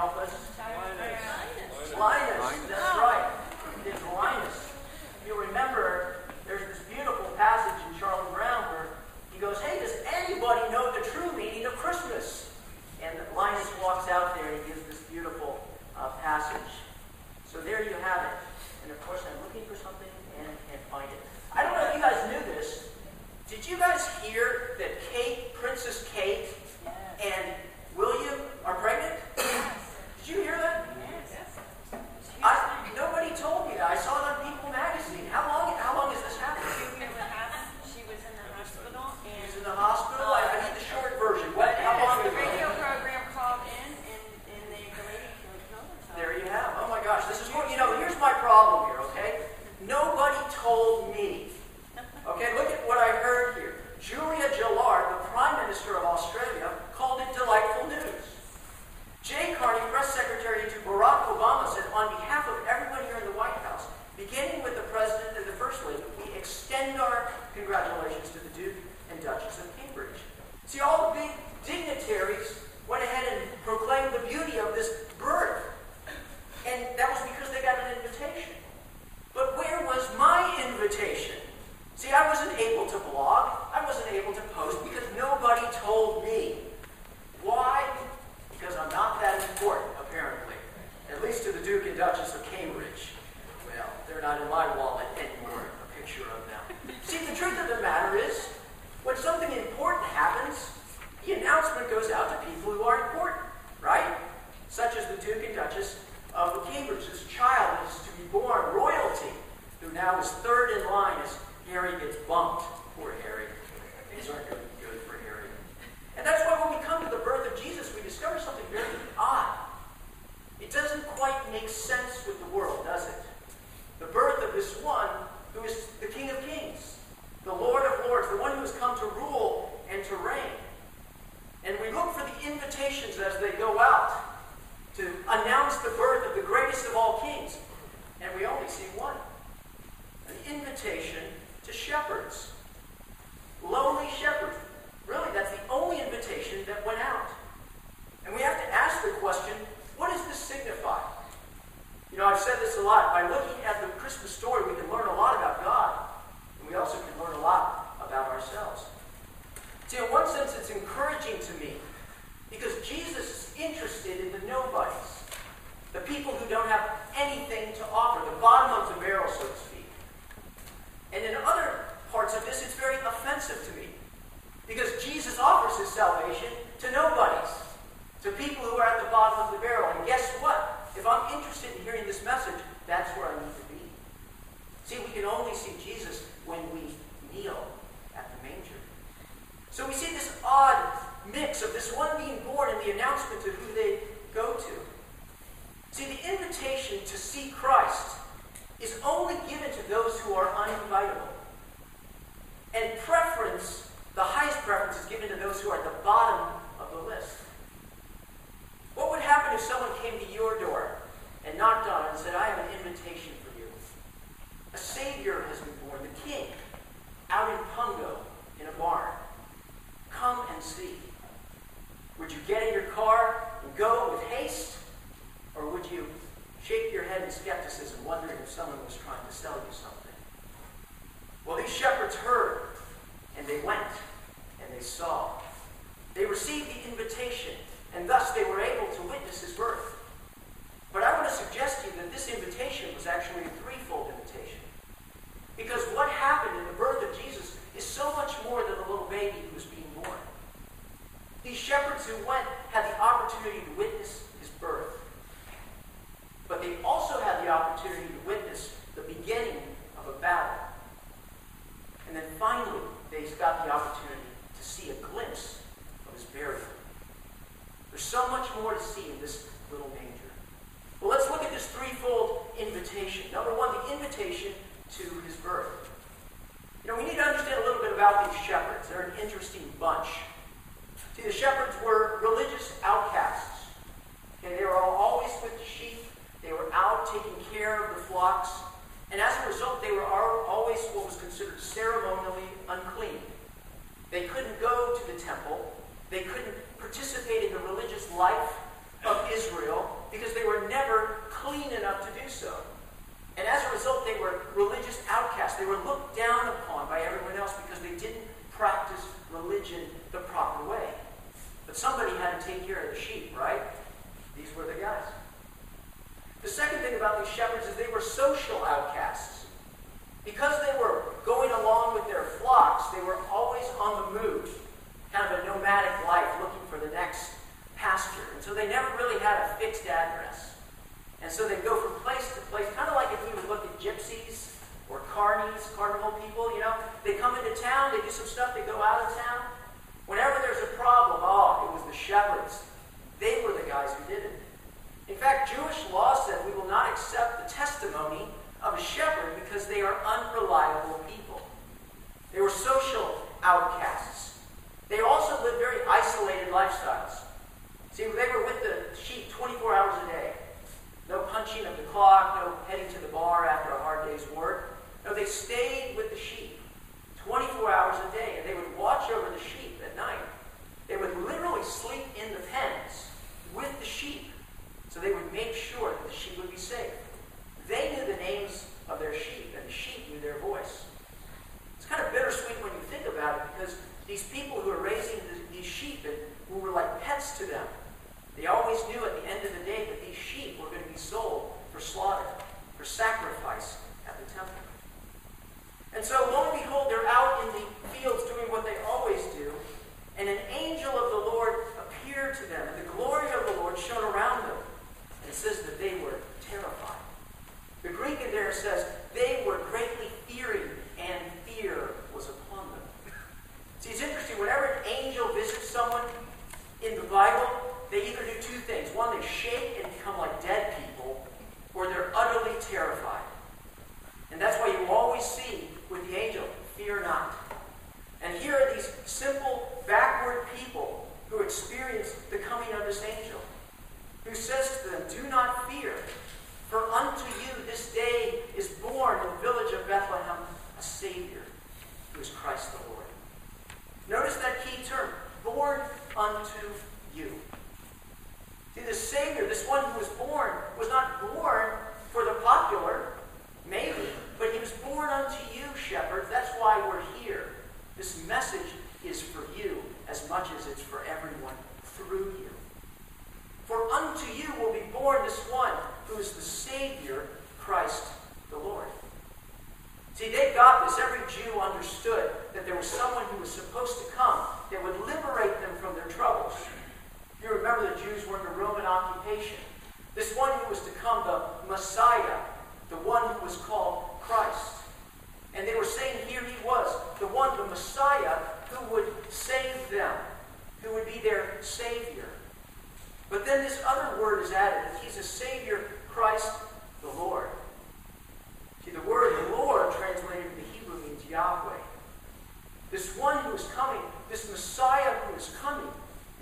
help us? this one who is the King of Kings, the Lord of Lords, the one who has come to rule and to reign. And we look for the invitations as they go out to announce the birth of the greatest of all kings. And we only see one an invitation to shepherds. Lowly shepherds. Really, that's the only invitation that went out. And we have to ask the question what does this signify? You know, I've said this a lot. By looking the story, we can learn a lot about God, and we also can learn a lot about ourselves. See, in one sense, it's encouraging to me because Jesus is interested in the nobodies, the people who don't have anything to offer, the bottom of the barrel, so to speak. And in other parts of this, it's very offensive to me because Jesus offers his salvation to nobodies, to people who are at the bottom of the barrel. And guess what? If I'm interested in hearing this message, that's where I need to be oxygen. These shepherds who went had the opportunity to witness his birth. But they also had the opportunity to witness the beginning of a battle. And then finally, they got the opportunity to see a glimpse of his burial. There's so much more to see in this little manger. Well, let's look at this threefold invitation. Number one, the invitation to his birth. You know, we need to understand a little bit about these shepherds. They're an interesting bunch. See, the shepherds were religious outcasts. And they were always with the sheep. They were out taking care of the flocks. And as a result, they were always what was considered ceremonially unclean. They couldn't go to the temple. They couldn't participate in the religious life of Israel because they were never clean enough to do so. And as a result, they were religious outcasts. They were looked down upon by everyone else because they didn't practice religion the proper way. But somebody had to take care of the sheep, right? These were the guys. The second thing about these shepherds is they were social outcasts. Because they were going along with their flocks, they were always on the move, kind of a nomadic life looking for the next pasture. And so they never really had a fixed address. And so they'd go from place to place, kind of like if we would look at gypsies or carnies, carnival people, you know. They come into town, they do some stuff, they go out of town. Whenever there's a problem, oh, it was the shepherds. They were the guys who did it. In fact, Jewish law said we will not accept the testimony of a shepherd because they are unreliable people. They were social outcasts. They also lived very isolated lifestyles. See, they were with the sheep 24 hours a day. No punching of the clock, no heading to the bar after a hard day's work. No, they stayed with the sheep 24 hours a day, their Savior. But then this other word is added that he's a Savior, Christ the Lord. See, the word the Lord translated into Hebrew means Yahweh. This one who is coming, this Messiah who is coming,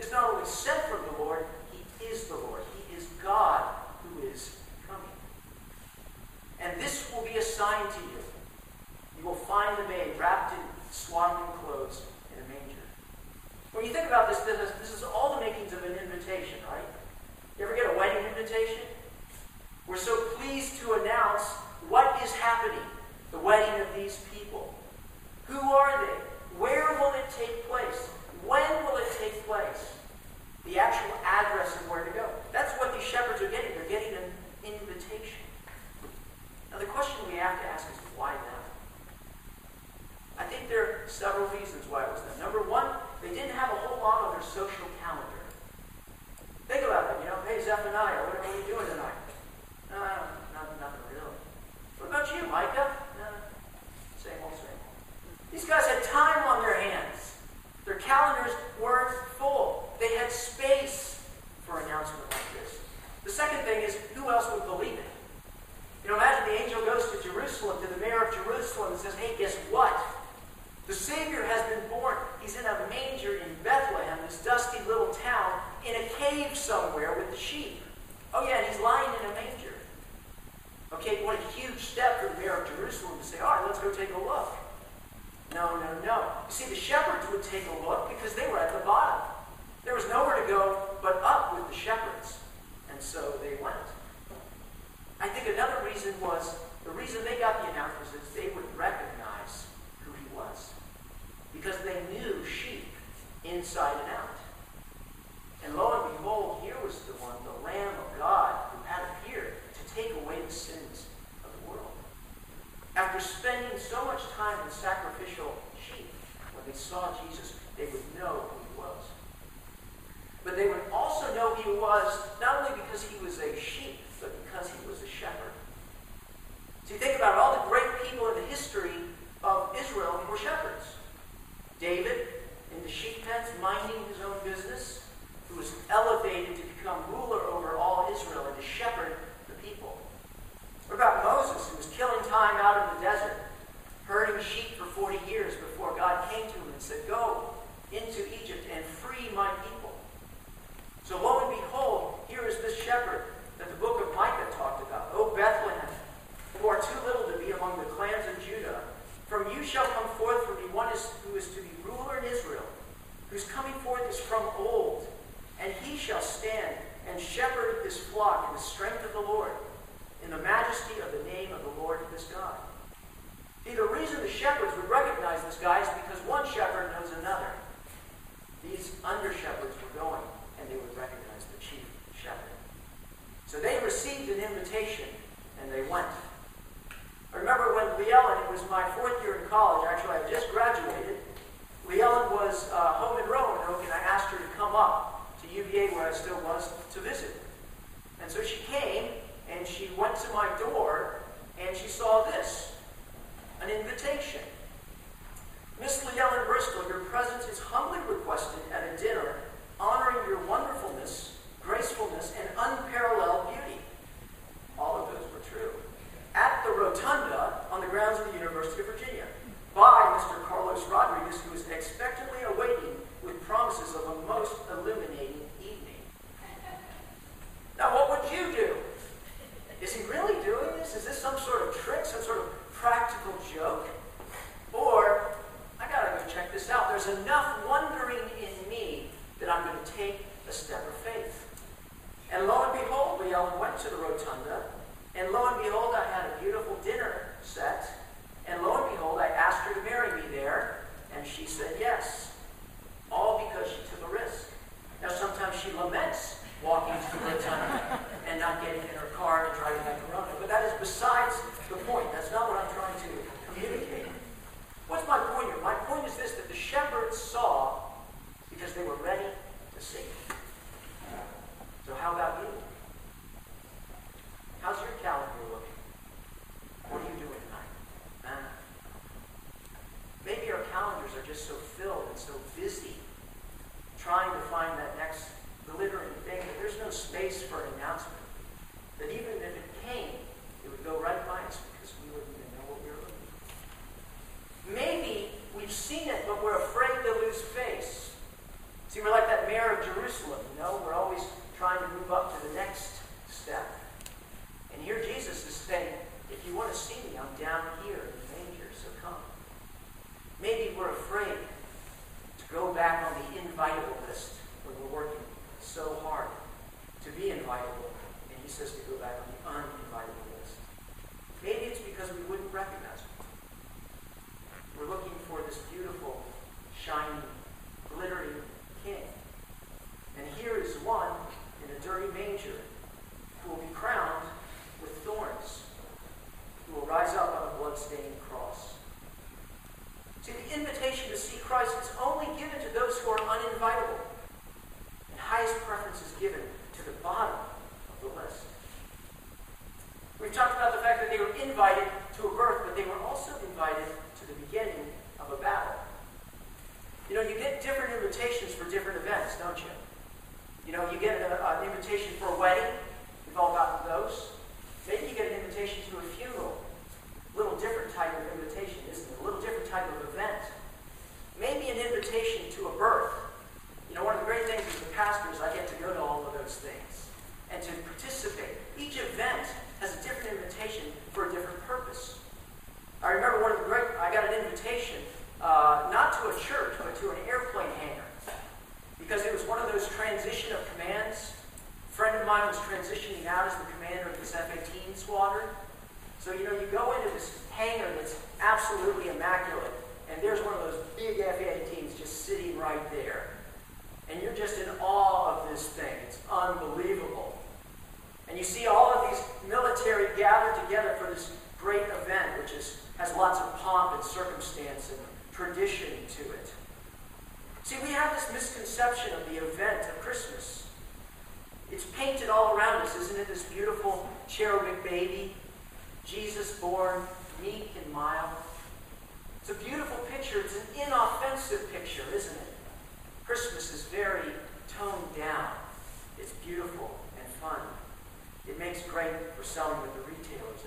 is not only sent from the Lord, he is the Lord. He is God who is coming. And this will be a sign to you. You will find the babe wrapped in swaddling clothes. When you think about this, this is, this is all the makings of an invitation, right? You ever get a wedding invitation? We're so pleased to announce what is happening, the wedding of these people. Who are they? Where will it take place? When will it take place? The actual address of where to go. That's what these shepherds are getting. They're getting an invitation. Now, the question we have to ask is why them? I think there are several reasons why it was them. Number one, they didn't have a whole lot on their social calendar. Think about it. You know, hey, Zephaniah, what are we doing tonight? Uh, not, nothing really. What about you, Micah? Uh, same old, same old. These guys had time on their hands. Their calendars weren't full. They had space for an announcement like this. The second thing is, who else would believe it? You know, imagine the angel goes to Jerusalem, to the mayor of Jerusalem, and says, hey, guess what? The Savior has been born. He's in a manger in Bethlehem, this dusty little town, in a cave somewhere with the sheep. Oh, yeah, and he's lying in a manger. Okay, what a huge step for the mayor of Jerusalem to say, all right, let's go take a look. No, no, no. You see, the shepherds would take a look because they were at the bottom. There was nowhere to go but up with the shepherds. And so they went. I think another reason was the reason they got the announcement is they would recognize who he was. Because they knew sheep inside and out. And lo and behold, here was the one, the Lamb of God, who had appeared to take away the sins of the world. After spending so much time with sacrificial sheep, when they saw Jesus, they would know who he was. But they would also know who he was not only because he was a sheep, but because he was a shepherd. So you think about it, all the great people in the history of Israel were shepherds. David, in the sheep pens, minding his own business, who was elevated to become ruler over all Israel and to shepherd the people. What about Moses, who was killing time out in the desert, herding sheep for 40 years before God came to him and said, Go into Egypt and free my people? So lo and behold, here is this shepherd that the book of Micah talked about. O Bethlehem, who are too little to be among the clans of Judah, from you shall come forth for me one is, who is to be ruler in Israel, whose coming forth is from old, and he shall stand and shepherd his flock in the strength of the Lord, in the majesty of the name of the Lord this God. See, the reason the shepherds would recognize this guy is because one shepherd knows another. These under shepherds were going, and they would recognize the chief shepherd. So they received an invitation, and they went. I remember when Leellen, it was my fourth year in college, actually I just graduated, Leellen was uh, home in Roanoke, and I asked her to come up to UVA where I still was to visit. And so she came, and she went to my door, and she saw this, an invitation. Miss Leellen Bristol, your presence is humbly requested at a dinner honoring your wonderfulness, gracefulness, and unparalleled beauty. All of those were true. At the Rotunda on the grounds of the University of Virginia by Mr. Carlos Rodriguez, who is expectantly awaiting with promises of a most illuminating. Now, what would you do? Is he really doing this? Is this some sort of trick, some sort of practical joke? Or, I gotta go check this out. There's enough wondering in me that I'm to take a step of faith. And lo and behold, we all went to the rotunda, and lo and behold, I had a beautiful face invited to the beginning of a battle. You know, you get different invitations for different events, don't you? You know, you get a, an invitation for a wedding. We've all gotten those. Maybe you get an invitation to a funeral. A little different type of invitation, isn't it? A little different type of event. Maybe an invitation to a birth. You know, one of the great things as a pastor is I get to go to all of those things and to participate. Each event has a different invitation for a different purpose. I remember one of the great, I got an invitation, uh, not to a church, but to an airplane hangar. Because it was one of those transition of commands. A friend of mine was transitioning out as the commander of this F-18 squadron. So, you know, you go into this hangar that's absolutely immaculate, and there's one of those big F-18s just sitting right there. And you're just in awe of this thing. It's unbelievable. And you see all of these military gathered together for this great event, which is, has lots of pomp and circumstance and tradition to it. See, we have this misconception of the event of Christmas. It's painted all around us, isn't it? This beautiful cherubic baby, Jesus born, meek and mild. It's a beautiful picture. It's an inoffensive picture, isn't it? Christmas is very toned down. It's beautiful and fun. It makes great for selling with the retailers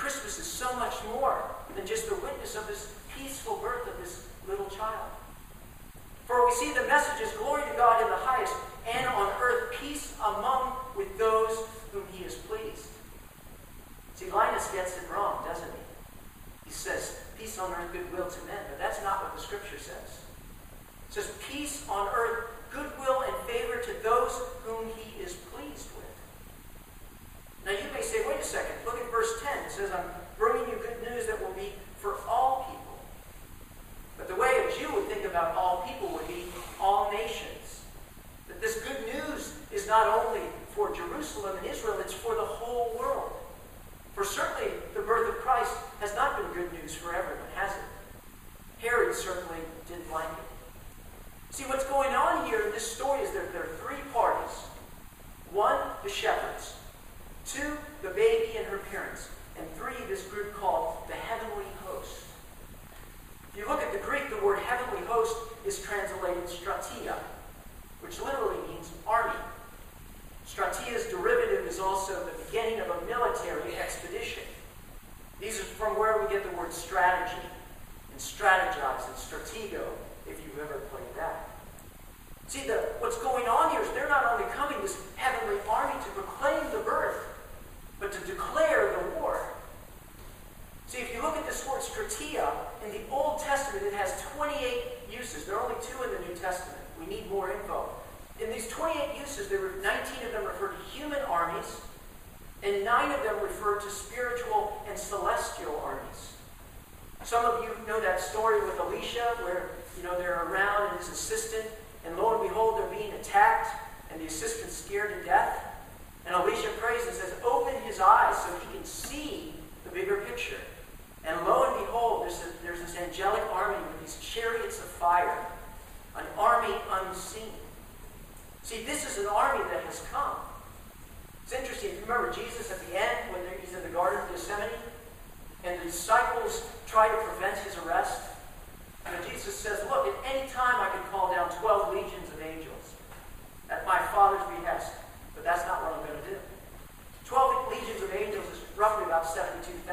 Christmas is so much more than just the witness of this peaceful birth of this little child. For we see the message is glory to God in the highest, and on earth peace among with those whom he is pleased. See, Linus gets it wrong, doesn't he? He says, peace on earth, goodwill to men, but that's not what the scripture says. It says, peace on earth, goodwill and favor to those whom he is pleased. Now you may say, wait a second, look at verse 10. It says, I'm bringing you good news that will be for all people. But the way a Jew would think about all people would be all nations. That this good news is not only for Jerusalem and Israel, it's for the whole world. For certainly the birth of Christ has not been good news for everyone, has it? Herod certainly didn't like it. See, what's going on here in this story is that there are three parties. One, the shepherds. The baby and her parents. And three, this group called the heavenly host. If you look at the Greek, the word heavenly host is translated stratia, which literally means army. Stratia's derivative is also the beginning of a military expedition. These are from where we get the word strategy and strategize and stratego, if you've ever played that. See, the, what's going on here is they're not only coming, this heavenly army, to proclaim the birth, but to declare the war. See, if you look at this word stratia, in the Old Testament it has 28 uses. There are only two in the New Testament. We need more info. In these 28 uses, there were 19 of them refer to human armies, and nine of them refer to spiritual and celestial armies. Some of you know that story with Elisha, where you know they're around and his assistant, and lo and behold, they're being attacked, and the assistant's scared to death. And Elisha prays and says, Open his eyes so he can see the bigger picture. And lo and behold, there's, a, there's this angelic army with these chariots of fire, an army unseen. See, this is an army that has come. It's interesting. If you remember Jesus at the end, when he's in the Garden of Gethsemane, and the disciples try to prevent his arrest, and Jesus says, Look, at any time I can call down 12 legions of angels at my Father's behest, but that's not what I'm going to do. 12 legions of angels is roughly about 72,000.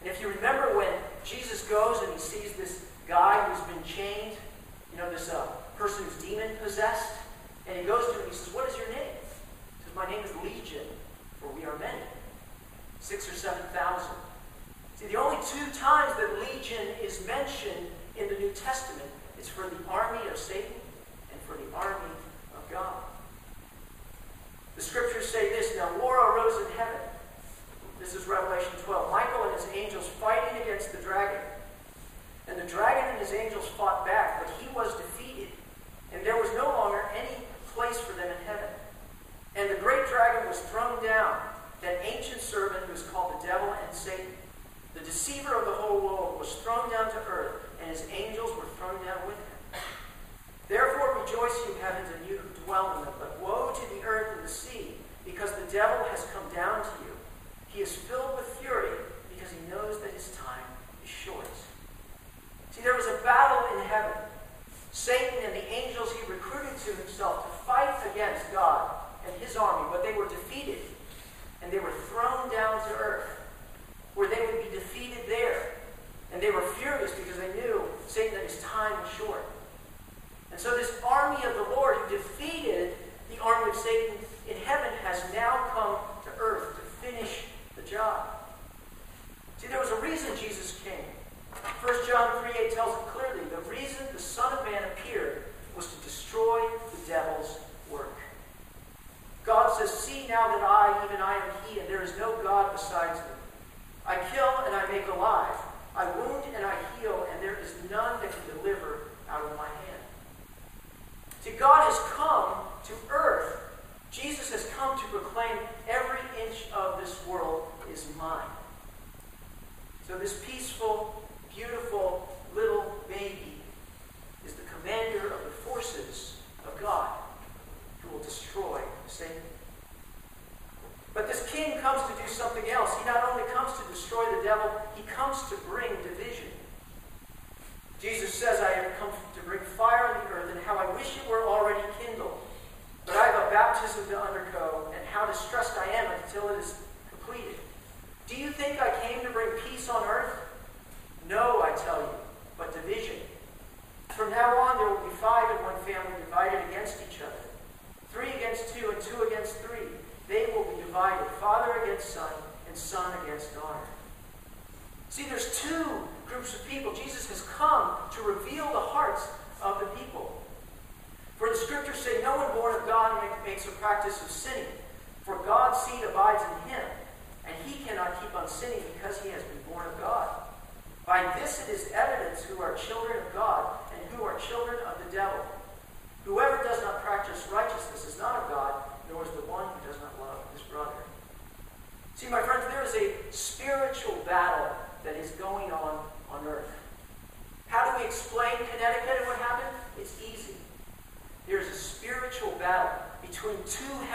And if you remember when Jesus goes and he sees this guy who's been chained, you know, this uh, person who's demon possessed, and he goes to him and he says, What is your name? He says, My name is Legion, for we are many. Six or seven thousand. See, the only two times that legion is mentioned in the New Testament is for the army of Satan The scriptures say this Now war arose in heaven. This is Revelation 12. Michael and his angels fighting against the dragon. And the dragon and his angels fought back, but he was defeated. And there was no longer any place for them in heaven. And the great dragon was thrown down, that ancient serpent who is called the devil and Satan. The deceiver of the whole world was thrown down to earth, and his angels were thrown down with him. Therefore rejoice, you heavens, and you who dwell in them. But the sea, because the devil has come down to you. He is filled with fury, because he knows that his time is short. See, there was a battle in heaven. Satan and the angels he recruited to himself to fight against God and his army, but they were defeated, and they were thrown down to earth, where they would be defeated there. And they were furious because they knew Satan that his time was short. And so this army of the Lord who defeated the army of Satan in heaven has now come to earth to finish the job. See, there was a reason Jesus came. 1 John 3 8 tells it clearly the reason the Son of Man appeared was to destroy the devil's work. God says, See now that I, even I, am He, and there is no God besides me. I kill and I make alive. I wound and I heal, and there is none that can deliver out of my hand. See, God has come to earth Jesus has come to proclaim every inch of this world is mine. So this peaceful, beautiful little baby is the commander of the forces of God. between two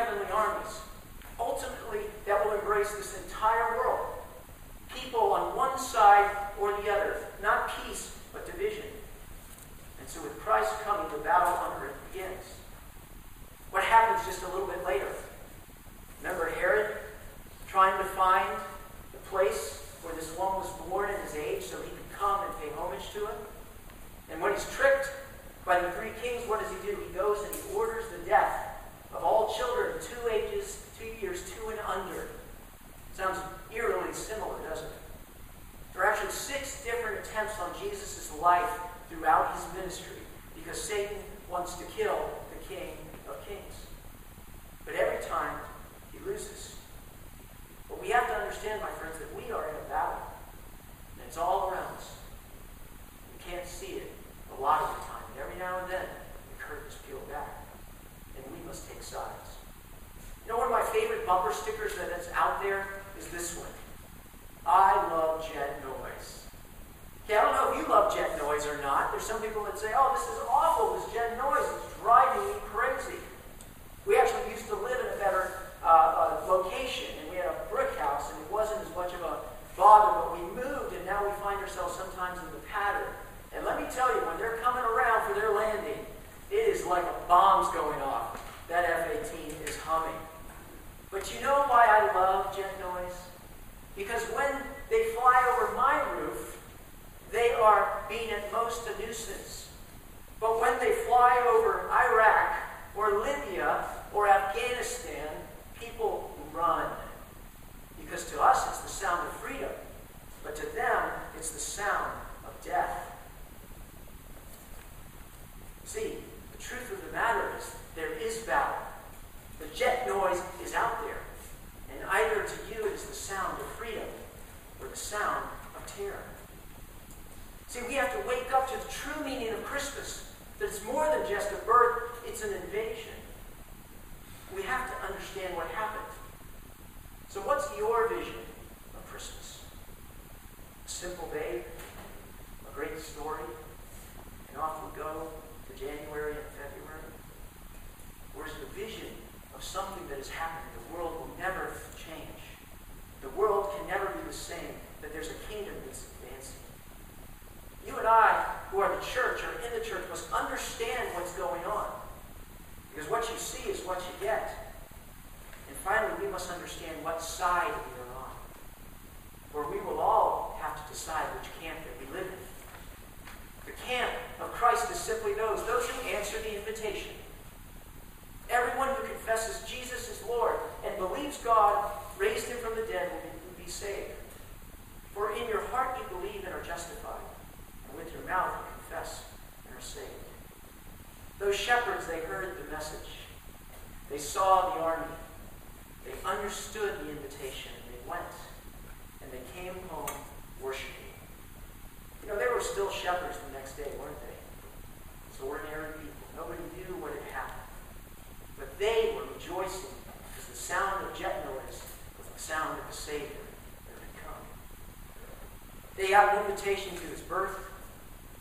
invitation to his birth.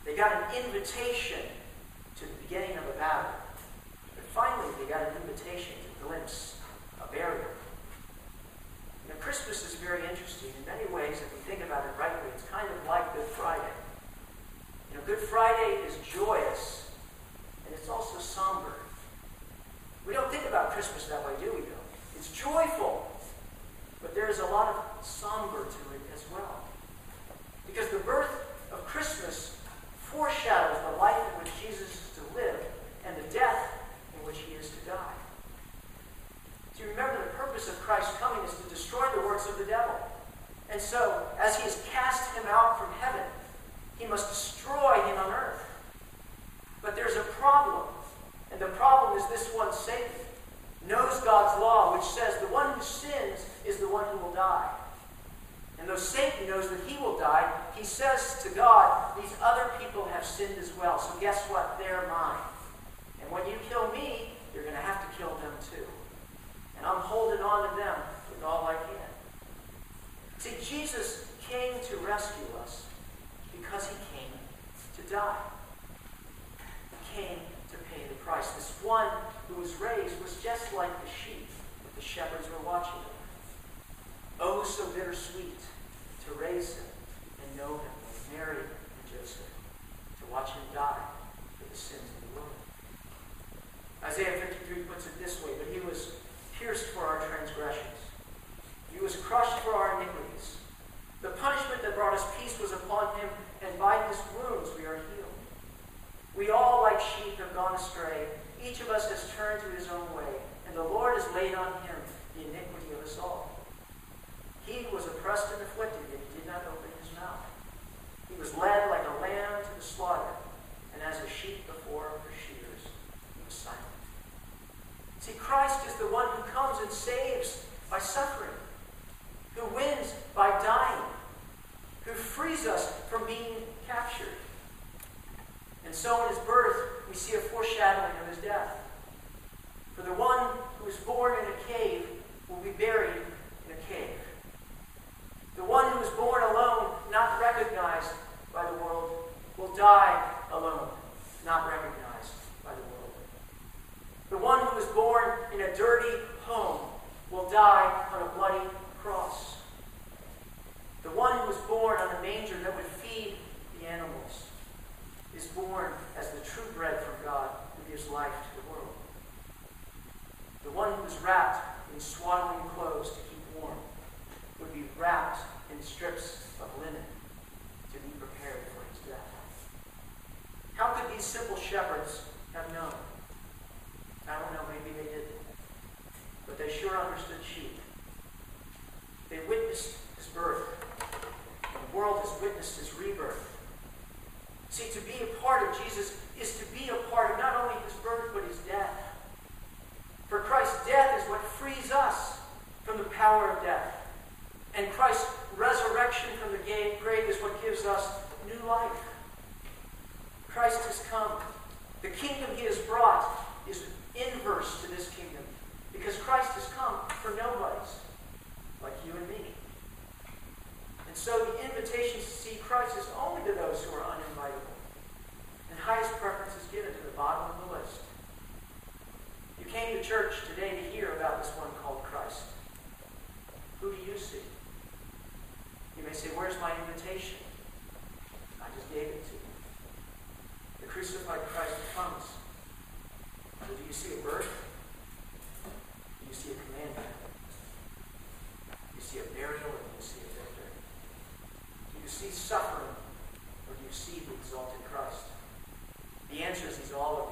They got an invitation to the beginning of a battle. But finally, they got an invitation to glimpse a burial. Now, Christmas is very interesting. In many ways, if we think about it rightly, it's kind of like Good Friday. You know, Good Friday is joyous, and it's also somber. We don't think about Christmas that way, do we, though? It's joyful, but there is a lot of somber to. Because the birth of Christmas foreshadows the life in which Jesus is to live and the death in which he is to die. Do you remember the purpose of Christ's coming is to destroy the works of the devil? And so, as he has cast him out from heaven, he must destroy him on earth. But there's a problem. And the problem is this one Satan knows God's law, which says the one who sins is the one who will die. And though Satan knows that he will die, he says to God, These other people have sinned as well. So guess what? They're mine. And when you kill me, you're going to have to kill them too. And I'm holding on to them with all I can. See, Jesus came to rescue us because he came to die. He came to pay the price. This one who was raised was just like the sheep that the shepherds were watching over. Oh, so bittersweet to raise him and know him like Mary and Joseph, to watch him die for the sins of the world. Isaiah 53 puts it this way, but he was pierced for our transgressions. He was crushed for our iniquities. The punishment that brought us peace was upon him, and by his wounds we are healed. We all, like sheep, have gone astray. Each of us has turned to his own way, and the Lord has laid on him the iniquity of us all. He was oppressed and afflicted, yet he did not open his mouth. He was led like a lamb to the slaughter, and as a sheep before her shears, he was silent. See, Christ is the one who comes and saves by suffering, who wins by dying, who frees us from being captured. And so in his birth, we see a foreshadowing of his death. For the one who is born in a cave will be buried. The one who is born alone, not recognized by the world, will die alone, not recognized by the world. The one who is born in a dirty home will die on a bloody cross. The one who was born on a manger that would feed the animals is born as the true bread from God who gives life to the world. The one who is wrapped in swaddling clothes to keep warm would be wrapped in strips of linen to be prepared for his death. How could these simple shepherds have known? I don't know, maybe they didn't. But they sure understood sheep. They witnessed his birth. The world has witnessed his rebirth. See, to be a part of Jesus prioritize is only to those who are uninvitable, and highest preference is given to the bottom of the list. You came to church today to hear about this one called Christ. Who do you see? You may say, Where's my invitation? I just gave it to you. The crucified Christ comes. Do you see a bird? all of